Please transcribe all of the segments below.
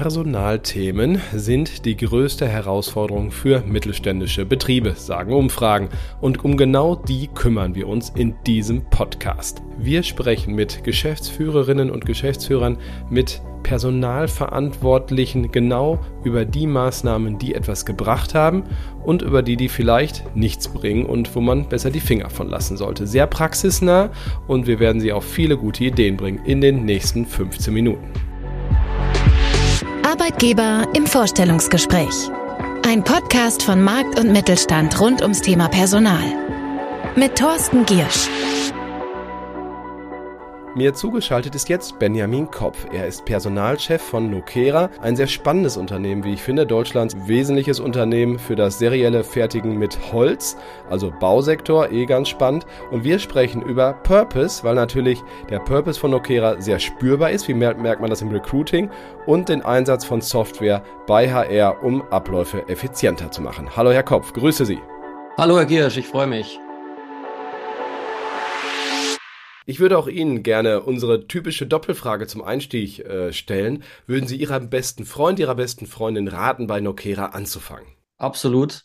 Personalthemen sind die größte Herausforderung für mittelständische Betriebe, sagen Umfragen. Und um genau die kümmern wir uns in diesem Podcast. Wir sprechen mit Geschäftsführerinnen und Geschäftsführern, mit Personalverantwortlichen genau über die Maßnahmen, die etwas gebracht haben und über die, die vielleicht nichts bringen und wo man besser die Finger von lassen sollte. Sehr praxisnah und wir werden Sie auf viele gute Ideen bringen in den nächsten 15 Minuten. Arbeitgeber im Vorstellungsgespräch. Ein Podcast von Markt und Mittelstand rund ums Thema Personal. Mit Thorsten Giersch. Mir zugeschaltet ist jetzt Benjamin Kopf. Er ist Personalchef von Nokera, ein sehr spannendes Unternehmen, wie ich finde, Deutschlands wesentliches Unternehmen für das serielle Fertigen mit Holz, also Bausektor, eh ganz spannend. Und wir sprechen über Purpose, weil natürlich der Purpose von Nokera sehr spürbar ist, wie merkt man das im Recruiting, und den Einsatz von Software bei HR, um Abläufe effizienter zu machen. Hallo Herr Kopf, grüße Sie. Hallo Herr Giersch, ich freue mich. Ich würde auch Ihnen gerne unsere typische Doppelfrage zum Einstieg äh, stellen. Würden Sie Ihrem besten Freund, Ihrer besten Freundin raten, bei Nokera anzufangen? Absolut.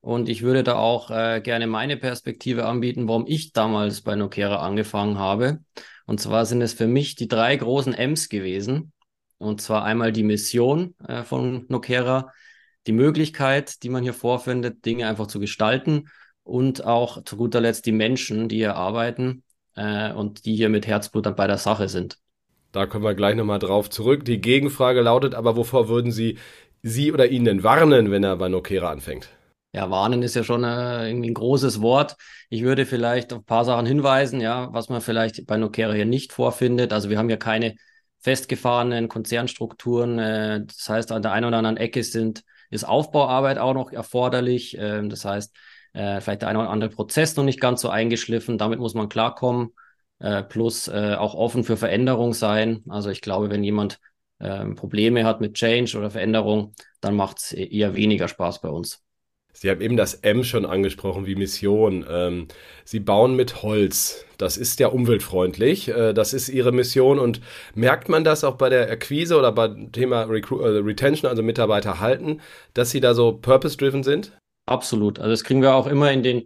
Und ich würde da auch äh, gerne meine Perspektive anbieten, warum ich damals bei Nokera angefangen habe. Und zwar sind es für mich die drei großen M's gewesen. Und zwar einmal die Mission äh, von Nokera, die Möglichkeit, die man hier vorfindet, Dinge einfach zu gestalten und auch zu guter Letzt die Menschen, die hier arbeiten äh, und die hier mit Herzblut dann bei der Sache sind. Da kommen wir gleich nochmal drauf zurück. Die Gegenfrage lautet aber, wovor würden Sie Sie oder ihn denn warnen, wenn er bei Nokera anfängt? Ja, warnen ist ja schon äh, irgendwie ein großes Wort. Ich würde vielleicht auf ein paar Sachen hinweisen, ja, was man vielleicht bei Nokera hier nicht vorfindet. Also wir haben ja keine festgefahrenen Konzernstrukturen. Äh, das heißt, an der einen oder anderen Ecke sind, ist Aufbauarbeit auch noch erforderlich. Äh, das heißt, äh, vielleicht der eine oder andere Prozess noch nicht ganz so eingeschliffen. Damit muss man klarkommen. Äh, plus äh, auch offen für Veränderung sein. Also ich glaube, wenn jemand äh, Probleme hat mit Change oder Veränderung, dann macht es eher weniger Spaß bei uns. Sie haben eben das M schon angesprochen wie Mission. Ähm, Sie bauen mit Holz. Das ist ja umweltfreundlich. Äh, das ist Ihre Mission. Und merkt man das auch bei der Akquise oder beim Thema Recru äh, Retention, also Mitarbeiter halten, dass Sie da so purpose-driven sind? Absolut. Also das kriegen wir auch immer in den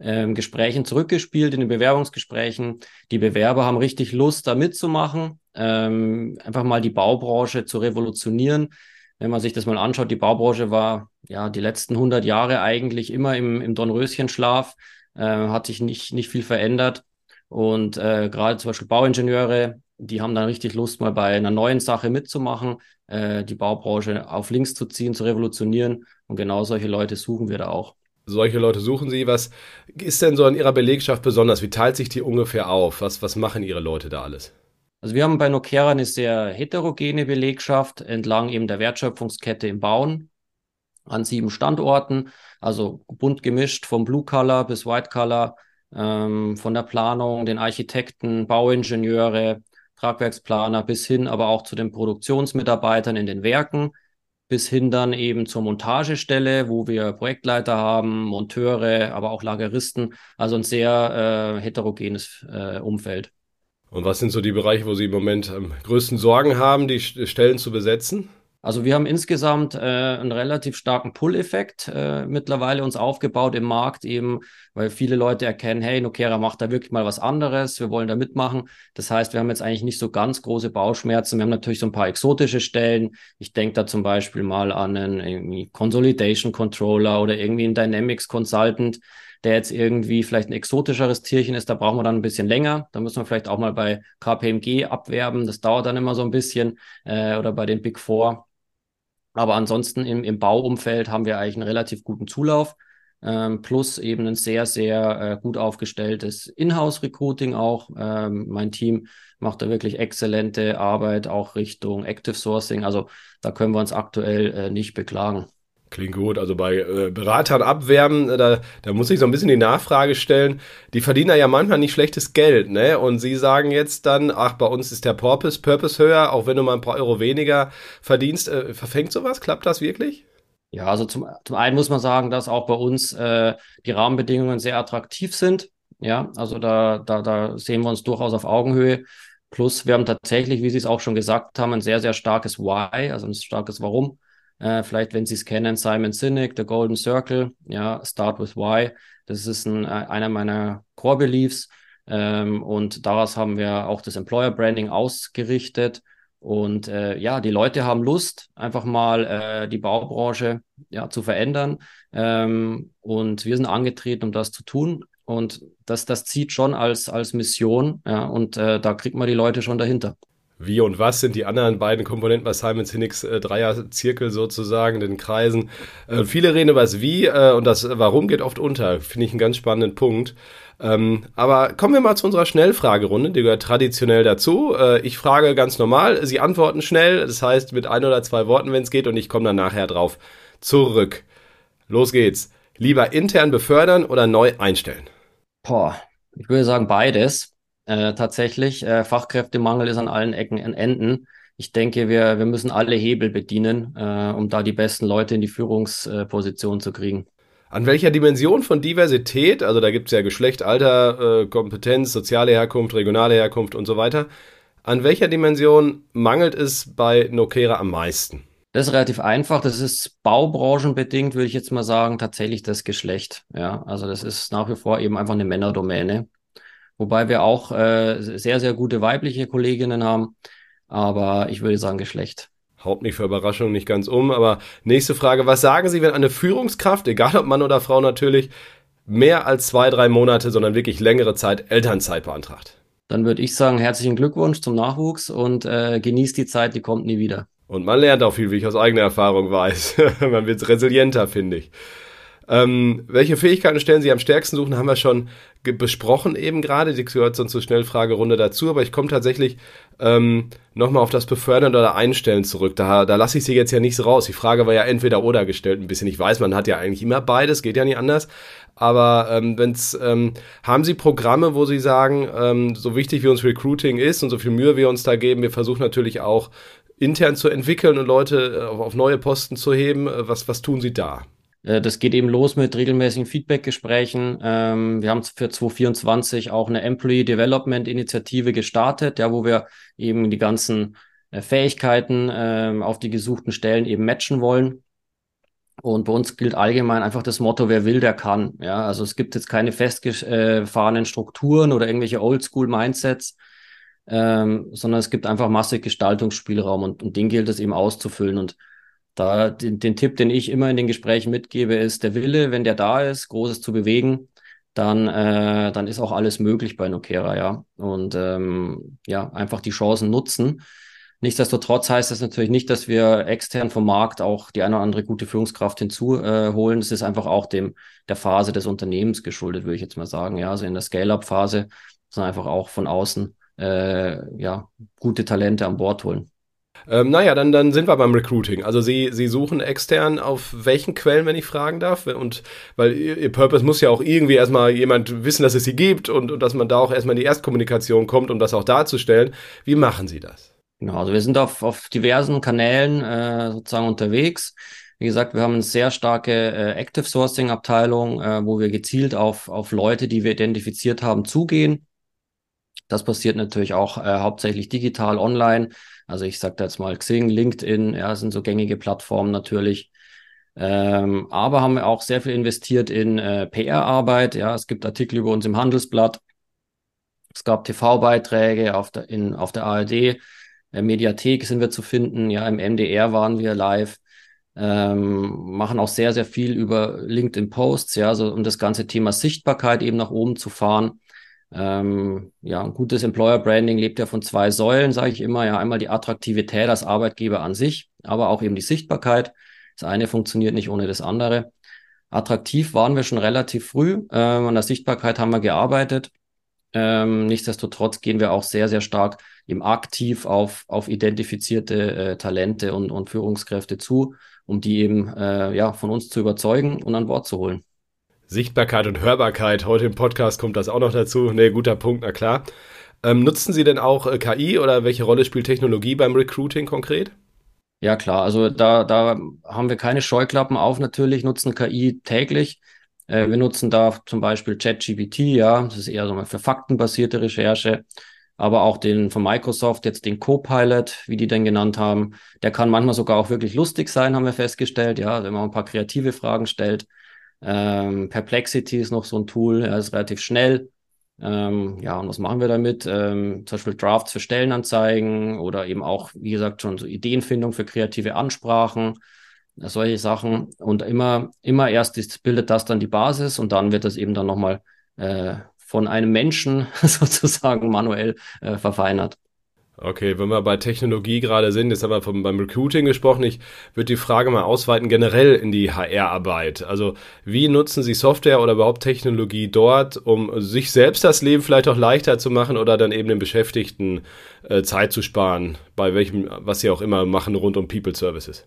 ähm, Gesprächen zurückgespielt, in den Bewerbungsgesprächen. Die Bewerber haben richtig Lust, da mitzumachen, ähm, einfach mal die Baubranche zu revolutionieren. Wenn man sich das mal anschaut, die Baubranche war ja die letzten 100 Jahre eigentlich immer im, im Dornröschenschlaf, äh, hat sich nicht, nicht viel verändert. Und äh, gerade zum Beispiel Bauingenieure, die haben dann richtig Lust, mal bei einer neuen Sache mitzumachen, äh, die Baubranche auf links zu ziehen, zu revolutionieren. Und genau solche Leute suchen wir da auch. Solche Leute suchen Sie. Was ist denn so an Ihrer Belegschaft besonders? Wie teilt sich die ungefähr auf? Was, was machen Ihre Leute da alles? Also wir haben bei Nokera eine sehr heterogene Belegschaft entlang eben der Wertschöpfungskette im Bauen an sieben Standorten, also bunt gemischt vom Blue Color bis White Color, ähm, von der Planung, den Architekten, Bauingenieure, Tragwerksplaner bis hin aber auch zu den Produktionsmitarbeitern in den Werken, bis hin dann eben zur Montagestelle, wo wir Projektleiter haben, Monteure, aber auch Lageristen, also ein sehr äh, heterogenes äh, Umfeld. Und was sind so die Bereiche, wo Sie im Moment am größten Sorgen haben, die Stellen zu besetzen? Also wir haben insgesamt äh, einen relativ starken Pull-Effekt äh, mittlerweile uns aufgebaut im Markt, eben weil viele Leute erkennen, hey, Nokera macht da wirklich mal was anderes, wir wollen da mitmachen. Das heißt, wir haben jetzt eigentlich nicht so ganz große Bauchschmerzen. Wir haben natürlich so ein paar exotische Stellen. Ich denke da zum Beispiel mal an einen Consolidation Controller oder irgendwie einen Dynamics Consultant, der jetzt irgendwie vielleicht ein exotischeres Tierchen ist, da brauchen wir dann ein bisschen länger. Da müssen wir vielleicht auch mal bei KPMG abwerben. Das dauert dann immer so ein bisschen äh, oder bei den Big Four. Aber ansonsten im, im Bauumfeld haben wir eigentlich einen relativ guten Zulauf. Ähm, plus eben ein sehr, sehr äh, gut aufgestelltes Inhouse-Recruiting auch. Ähm, mein Team macht da wirklich exzellente Arbeit, auch Richtung Active Sourcing. Also da können wir uns aktuell äh, nicht beklagen. Klingt gut. Also bei äh, Beratern abwerben, äh, da, da muss ich so ein bisschen die Nachfrage stellen. Die verdienen ja manchmal nicht schlechtes Geld, ne? Und sie sagen jetzt dann, ach, bei uns ist der Purpose, Purpose höher, auch wenn du mal ein paar Euro weniger verdienst. Äh, verfängt sowas? Klappt das wirklich? Ja, also zum, zum einen muss man sagen, dass auch bei uns äh, die Rahmenbedingungen sehr attraktiv sind. Ja, also da, da, da sehen wir uns durchaus auf Augenhöhe. Plus wir haben tatsächlich, wie Sie es auch schon gesagt haben, ein sehr, sehr starkes Why, also ein starkes Warum. Äh, vielleicht, wenn Sie es kennen, Simon Sinek, The Golden Circle, ja, Start with Why. Das ist ein, äh, einer meiner Core Beliefs. Ähm, und daraus haben wir auch das Employer Branding ausgerichtet. Und äh, ja, die Leute haben Lust, einfach mal äh, die Baubranche ja, zu verändern. Ähm, und wir sind angetreten, um das zu tun. Und das, das zieht schon als, als Mission. Ja, und äh, da kriegt man die Leute schon dahinter. Wie und was sind die anderen beiden Komponenten bei Simon Sinek's äh, Dreier-Zirkel sozusagen, den Kreisen? Äh, viele reden über das Wie äh, und das Warum geht oft unter. Finde ich einen ganz spannenden Punkt. Ähm, aber kommen wir mal zu unserer Schnellfragerunde, die gehört traditionell dazu. Äh, ich frage ganz normal, Sie antworten schnell, das heißt mit ein oder zwei Worten, wenn es geht, und ich komme dann nachher drauf zurück. Los geht's. Lieber intern befördern oder neu einstellen? Boah, ich würde sagen beides. Äh, tatsächlich, äh, Fachkräftemangel ist an allen Ecken und Enden. Ich denke, wir, wir müssen alle Hebel bedienen, äh, um da die besten Leute in die Führungsposition zu kriegen. An welcher Dimension von Diversität, also da gibt es ja Geschlecht, Alter, äh, Kompetenz, soziale Herkunft, regionale Herkunft und so weiter, an welcher Dimension mangelt es bei Nokera am meisten? Das ist relativ einfach. Das ist baubranchenbedingt, würde ich jetzt mal sagen, tatsächlich das Geschlecht. Ja, also das ist nach wie vor eben einfach eine Männerdomäne. Wobei wir auch äh, sehr, sehr gute weibliche Kolleginnen haben. Aber ich würde sagen Geschlecht haut mich für Überraschung nicht ganz um. Aber nächste Frage, was sagen Sie, wenn eine Führungskraft, egal ob Mann oder Frau natürlich, mehr als zwei, drei Monate, sondern wirklich längere Zeit Elternzeit beantragt? Dann würde ich sagen, herzlichen Glückwunsch zum Nachwuchs und äh, genießt die Zeit, die kommt nie wieder. Und man lernt auch viel, wie ich aus eigener Erfahrung weiß. man wird resilienter, finde ich. Ähm, welche Fähigkeiten stellen Sie am stärksten suchen, haben wir schon besprochen eben gerade. Die gehört sonst zur Schnellfragerunde dazu, aber ich komme tatsächlich ähm, nochmal auf das Befördern oder Einstellen zurück. Da, da lasse ich Sie jetzt ja nicht so raus. Die Frage war ja entweder oder gestellt ein bisschen. Ich weiß, man hat ja eigentlich immer beides, geht ja nicht anders. Aber ähm, wenn's, ähm, haben Sie Programme, wo Sie sagen, ähm, so wichtig wie uns Recruiting ist und so viel Mühe wir uns da geben, wir versuchen natürlich auch intern zu entwickeln und Leute äh, auf, auf neue Posten zu heben. Äh, was, was tun Sie da? Äh, das geht eben los mit regelmäßigen Feedback-Gesprächen. Ähm, wir haben für 2024 auch eine Employee Development Initiative gestartet, ja, wo wir eben die ganzen äh, Fähigkeiten ähm, auf die gesuchten Stellen eben matchen wollen. Und bei uns gilt allgemein einfach das Motto, wer will, der kann. Ja, also es gibt jetzt keine festgefahrenen Strukturen oder irgendwelche Oldschool-Mindsets, ähm, sondern es gibt einfach massig Gestaltungsspielraum und, und den gilt es eben auszufüllen. Und da den, den Tipp, den ich immer in den Gesprächen mitgebe, ist der Wille, wenn der da ist, Großes zu bewegen, dann, äh, dann ist auch alles möglich bei Nokera, ja. Und ähm, ja, einfach die Chancen nutzen. Nichtsdestotrotz heißt das natürlich nicht, dass wir extern vom Markt auch die eine oder andere gute Führungskraft hinzuholen. Äh, das ist einfach auch dem der Phase des Unternehmens geschuldet, würde ich jetzt mal sagen. Ja, also in der Scale-up-Phase sondern einfach auch von außen äh, ja gute Talente an Bord holen. Ähm, naja, dann, dann sind wir beim Recruiting. Also Sie, Sie suchen extern auf welchen Quellen, wenn ich fragen darf? Und weil Ihr Purpose muss ja auch irgendwie erstmal jemand wissen, dass es sie gibt und, und dass man da auch erstmal in die Erstkommunikation kommt, um das auch darzustellen. Wie machen Sie das? Genau, also wir sind auf, auf diversen Kanälen äh, sozusagen unterwegs. Wie gesagt, wir haben eine sehr starke äh, Active Sourcing Abteilung, äh, wo wir gezielt auf, auf Leute, die wir identifiziert haben, zugehen. Das passiert natürlich auch äh, hauptsächlich digital online. Also ich sage da jetzt mal Xing, LinkedIn, ja, sind so gängige Plattformen natürlich. Ähm, aber haben wir auch sehr viel investiert in äh, PR-Arbeit. Ja, es gibt Artikel über uns im Handelsblatt. Es gab TV-Beiträge auf der, in, auf der ARD. Äh, Mediathek sind wir zu finden. Ja, im MDR waren wir live. Ähm, machen auch sehr, sehr viel über LinkedIn-Posts, ja, so um das ganze Thema Sichtbarkeit eben nach oben zu fahren. Ähm, ja, ein gutes Employer Branding lebt ja von zwei Säulen, sage ich immer. Ja, einmal die Attraktivität als Arbeitgeber an sich, aber auch eben die Sichtbarkeit. Das eine funktioniert nicht ohne das andere. Attraktiv waren wir schon relativ früh. Ähm, an der Sichtbarkeit haben wir gearbeitet. Ähm, nichtsdestotrotz gehen wir auch sehr, sehr stark eben aktiv auf, auf identifizierte äh, Talente und, und Führungskräfte zu, um die eben äh, ja, von uns zu überzeugen und an Bord zu holen. Sichtbarkeit und Hörbarkeit. Heute im Podcast kommt das auch noch dazu. Ne, guter Punkt, na klar. Ähm, nutzen Sie denn auch äh, KI oder welche Rolle spielt Technologie beim Recruiting konkret? Ja, klar. Also da, da haben wir keine Scheuklappen auf natürlich, nutzen KI täglich. Äh, wir nutzen da zum Beispiel ChatGPT, ja. Das ist eher so mal für faktenbasierte Recherche. aber auch den von Microsoft, jetzt den Copilot, wie die den genannt haben. Der kann manchmal sogar auch wirklich lustig sein, haben wir festgestellt, ja, wenn man ein paar kreative Fragen stellt. Ähm, Perplexity ist noch so ein Tool, er ist relativ schnell. Ähm, ja, und was machen wir damit? Ähm, zum Beispiel Drafts für Stellenanzeigen oder eben auch, wie gesagt, schon so Ideenfindung für kreative Ansprachen, äh, solche Sachen. Und immer, immer erst ist, bildet das dann die Basis und dann wird das eben dann nochmal äh, von einem Menschen sozusagen manuell äh, verfeinert. Okay, wenn wir bei Technologie gerade sind, jetzt haben wir vom, beim Recruiting gesprochen, ich würde die Frage mal ausweiten generell in die HR-Arbeit. Also wie nutzen Sie Software oder überhaupt Technologie dort, um sich selbst das Leben vielleicht auch leichter zu machen oder dann eben den Beschäftigten äh, Zeit zu sparen, bei welchem, was Sie auch immer machen rund um People Services?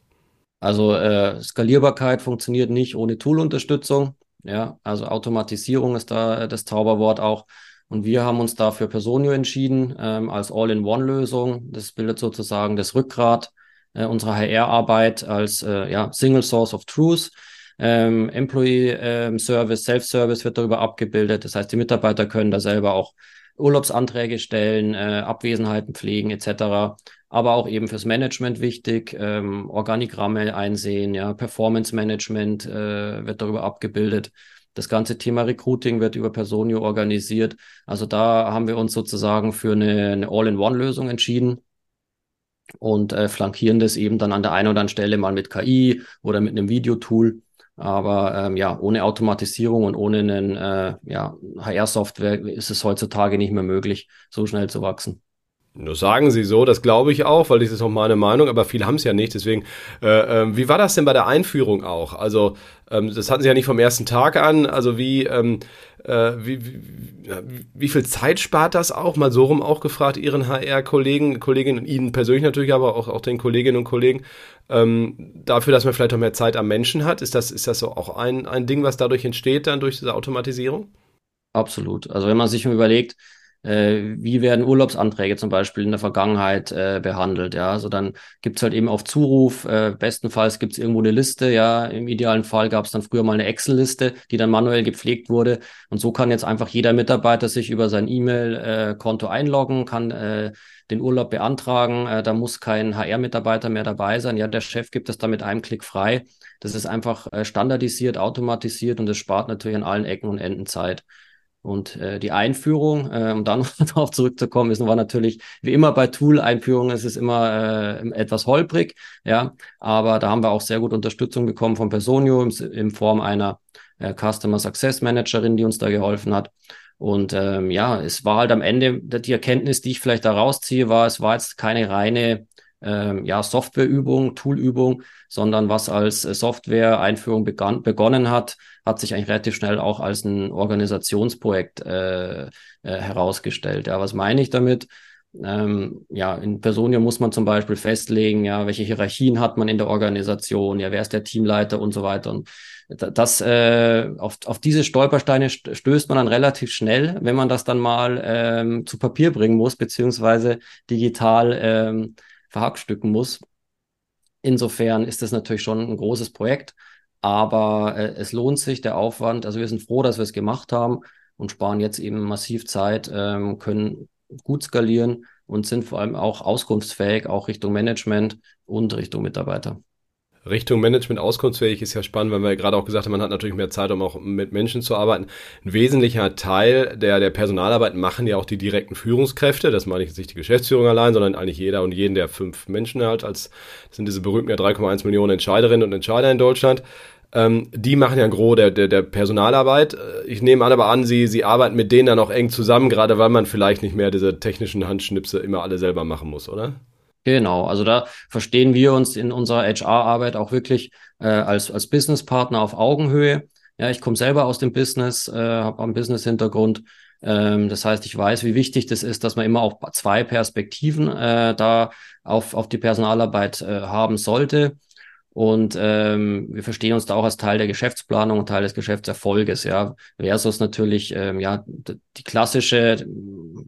Also äh, Skalierbarkeit funktioniert nicht ohne Toolunterstützung. Ja, also Automatisierung ist da das Zauberwort auch. Und wir haben uns da für Personio entschieden ähm, als All-in-One-Lösung. Das bildet sozusagen das Rückgrat äh, unserer HR-Arbeit als äh, ja, Single Source of Truth. Ähm, Employee ähm, Service, Self-Service wird darüber abgebildet. Das heißt, die Mitarbeiter können da selber auch Urlaubsanträge stellen, äh, Abwesenheiten pflegen etc. Aber auch eben fürs Management wichtig, ähm, Organigramme einsehen, ja, Performance Management äh, wird darüber abgebildet. Das ganze Thema Recruiting wird über Personio organisiert. Also da haben wir uns sozusagen für eine, eine All-in-One-Lösung entschieden und äh, flankieren das eben dann an der einen oder anderen Stelle mal mit KI oder mit einem Videotool. Aber ähm, ja, ohne Automatisierung und ohne einen äh, ja, HR-Software ist es heutzutage nicht mehr möglich, so schnell zu wachsen. Das sagen Sie so, das glaube ich auch, weil das ist auch meine Meinung, aber viele haben es ja nicht. Deswegen, äh, äh, wie war das denn bei der Einführung auch? Also, ähm, das hatten Sie ja nicht vom ersten Tag an. Also, wie, ähm, äh, wie, wie, wie viel Zeit spart das auch? Mal so rum auch gefragt, Ihren HR-Kollegen, Kolleginnen, Ihnen persönlich natürlich, aber auch, auch den Kolleginnen und Kollegen, ähm, dafür, dass man vielleicht auch mehr Zeit am Menschen hat. Ist das, ist das so auch ein, ein Ding, was dadurch entsteht, dann durch diese Automatisierung? Absolut. Also, wenn man sich überlegt, wie werden Urlaubsanträge zum Beispiel in der Vergangenheit äh, behandelt. Ja, also dann gibt's halt eben auf Zuruf, äh, bestenfalls gibt's irgendwo eine Liste, ja, im idealen Fall gab's dann früher mal eine Excel-Liste, die dann manuell gepflegt wurde. Und so kann jetzt einfach jeder Mitarbeiter sich über sein E-Mail-Konto einloggen, kann äh, den Urlaub beantragen. Äh, da muss kein HR-Mitarbeiter mehr dabei sein. Ja, der Chef gibt es da mit einem Klick frei. Das ist einfach äh, standardisiert, automatisiert und es spart natürlich an allen Ecken und Enden Zeit. Und äh, die Einführung, äh, um dann darauf zurückzukommen, ist war natürlich wie immer bei Tool-Einführungen, ist es immer äh, etwas holprig, ja. Aber da haben wir auch sehr gut Unterstützung bekommen von Personio in, in Form einer äh, Customer Success Managerin, die uns da geholfen hat. Und ähm, ja, es war halt am Ende die Erkenntnis, die ich vielleicht da rausziehe, war, es war jetzt keine reine ähm, ja, Softwareübung, Toolübung, sondern was als äh, Software-Einführung begonnen hat, hat sich eigentlich relativ schnell auch als ein Organisationsprojekt äh, äh, herausgestellt. Ja, was meine ich damit? Ähm, ja, in Personia muss man zum Beispiel festlegen, ja, welche Hierarchien hat man in der Organisation, ja, wer ist der Teamleiter und so weiter. Und das, äh, auf, auf diese Stolpersteine stößt man dann relativ schnell, wenn man das dann mal ähm, zu Papier bringen muss, beziehungsweise digital ähm, verhackstücken muss. Insofern ist das natürlich schon ein großes Projekt, aber äh, es lohnt sich, der Aufwand. Also wir sind froh, dass wir es gemacht haben und sparen jetzt eben massiv Zeit, ähm, können gut skalieren und sind vor allem auch auskunftsfähig, auch Richtung Management und Richtung Mitarbeiter. Richtung Management auskunftsfähig ist ja spannend, weil wir ja gerade auch gesagt haben, man hat natürlich mehr Zeit, um auch mit Menschen zu arbeiten. Ein wesentlicher Teil der, der Personalarbeit machen ja auch die direkten Führungskräfte. Das meine ich jetzt nicht die Geschäftsführung allein, sondern eigentlich jeder und jeden der fünf Menschen halt als, sind diese berühmten ja 3,1 Millionen Entscheiderinnen und Entscheider in Deutschland. Ähm, die machen ja ein Gros der, der, der Personalarbeit. Ich nehme an, aber an, sie, sie arbeiten mit denen dann auch eng zusammen, gerade weil man vielleicht nicht mehr diese technischen Handschnipse immer alle selber machen muss, oder? Genau, also da verstehen wir uns in unserer HR-Arbeit auch wirklich äh, als, als Businesspartner auf Augenhöhe. Ja, ich komme selber aus dem Business, äh, habe einen Business-Hintergrund. Ähm, das heißt, ich weiß, wie wichtig das ist, dass man immer auch zwei Perspektiven äh, da auf, auf die Personalarbeit äh, haben sollte. Und ähm, wir verstehen uns da auch als Teil der Geschäftsplanung und Teil des Geschäftserfolges, ja, versus natürlich ähm, ja die klassische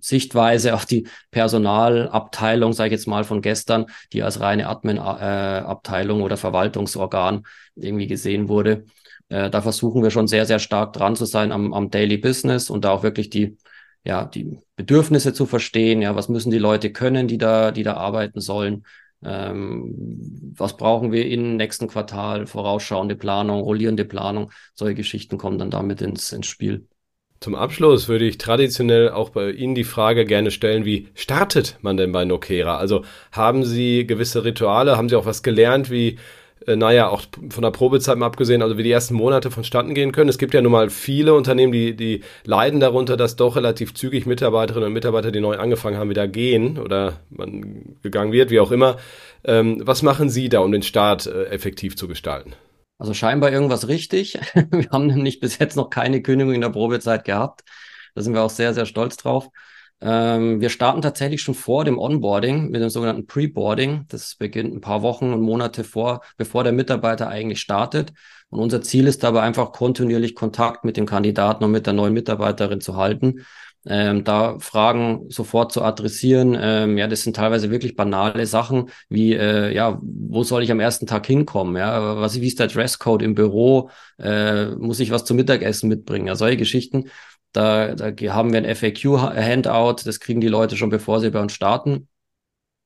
Sichtweise auf die Personalabteilung, sage ich jetzt mal von gestern, die als reine Admin-Abteilung äh, oder Verwaltungsorgan irgendwie gesehen wurde. Äh, da versuchen wir schon sehr, sehr stark dran zu sein am, am Daily Business und da auch wirklich die ja, die Bedürfnisse zu verstehen, ja, was müssen die Leute können, die da, die da arbeiten sollen. Ähm, was brauchen wir im nächsten Quartal? Vorausschauende Planung, rollierende Planung, solche Geschichten kommen dann damit ins, ins Spiel. Zum Abschluss würde ich traditionell auch bei Ihnen die Frage gerne stellen, wie startet man denn bei Nokera? Also haben Sie gewisse Rituale, haben Sie auch was gelernt, wie äh, naja, auch von der Probezeit mal abgesehen, also wie die ersten Monate vonstatten gehen können. Es gibt ja nun mal viele Unternehmen, die, die leiden darunter, dass doch relativ zügig Mitarbeiterinnen und Mitarbeiter, die neu angefangen haben, wieder gehen oder man gegangen wird, wie auch immer. Ähm, was machen Sie da, um den Start äh, effektiv zu gestalten? Also scheinbar irgendwas richtig. Wir haben nämlich bis jetzt noch keine Kündigung in der Probezeit gehabt. Da sind wir auch sehr, sehr stolz drauf. Ähm, wir starten tatsächlich schon vor dem Onboarding mit dem sogenannten Pre-Boarding. Das beginnt ein paar Wochen und Monate vor, bevor der Mitarbeiter eigentlich startet. Und unser Ziel ist dabei einfach kontinuierlich Kontakt mit dem Kandidaten und mit der neuen Mitarbeiterin zu halten. Ähm, da Fragen sofort zu adressieren. Ähm, ja, das sind teilweise wirklich banale Sachen, wie äh, ja, wo soll ich am ersten Tag hinkommen? Ja, was wie ist der Dresscode im Büro? Äh, muss ich was zum Mittagessen mitbringen? Ja, solche Geschichten. Da, da haben wir ein FAQ-Handout, das kriegen die Leute schon, bevor sie bei uns starten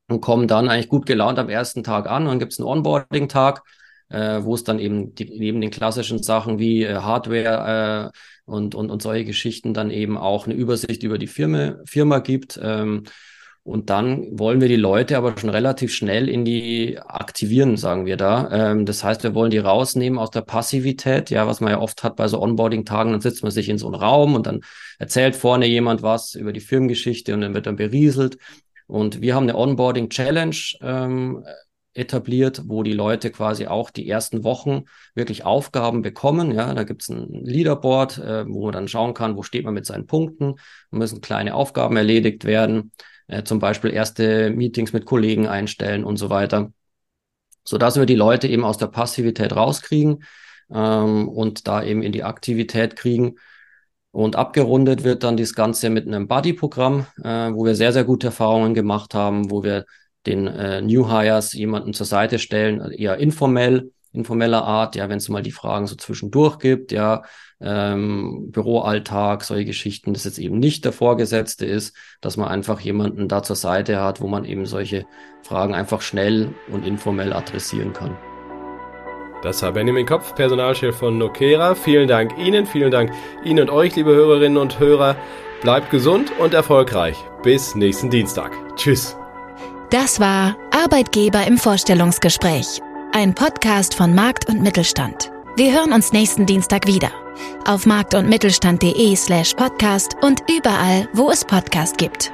und kommen dann eigentlich gut gelaunt am ersten Tag an. Und dann gibt es einen Onboarding-Tag, äh, wo es dann eben die, neben den klassischen Sachen wie äh, Hardware äh, und, und, und solche Geschichten dann eben auch eine Übersicht über die Firma, Firma gibt. Ähm, und dann wollen wir die Leute aber schon relativ schnell in die aktivieren, sagen wir da. Ähm, das heißt, wir wollen die rausnehmen aus der Passivität, ja, was man ja oft hat bei so Onboarding-Tagen, dann sitzt man sich in so einem Raum und dann erzählt vorne jemand was über die Firmengeschichte und dann wird dann berieselt. Und wir haben eine Onboarding-Challenge ähm, etabliert, wo die Leute quasi auch die ersten Wochen wirklich Aufgaben bekommen. Ja, da gibt es ein Leaderboard, äh, wo man dann schauen kann, wo steht man mit seinen Punkten. Müssen kleine Aufgaben erledigt werden äh, zum Beispiel erste Meetings mit Kollegen einstellen und so weiter, sodass wir die Leute eben aus der Passivität rauskriegen ähm, und da eben in die Aktivität kriegen. Und abgerundet wird dann das Ganze mit einem Buddy-Programm, äh, wo wir sehr, sehr gute Erfahrungen gemacht haben, wo wir den äh, New Hires jemanden zur Seite stellen, eher informell, informeller Art, ja, wenn es mal die Fragen so zwischendurch gibt, ja, ähm, Büroalltag, solche Geschichten, dass jetzt eben nicht der Vorgesetzte ist, dass man einfach jemanden da zur Seite hat, wo man eben solche Fragen einfach schnell und informell adressieren kann. Das war Benjamin Kopf, Personalchef von Nokera. Vielen Dank Ihnen, vielen Dank Ihnen und euch, liebe Hörerinnen und Hörer. Bleibt gesund und erfolgreich. Bis nächsten Dienstag. Tschüss. Das war Arbeitgeber im Vorstellungsgespräch. Ein Podcast von Markt und Mittelstand. Wir hören uns nächsten Dienstag wieder. Auf markt- und mittelstand.de slash podcast und überall, wo es Podcast gibt.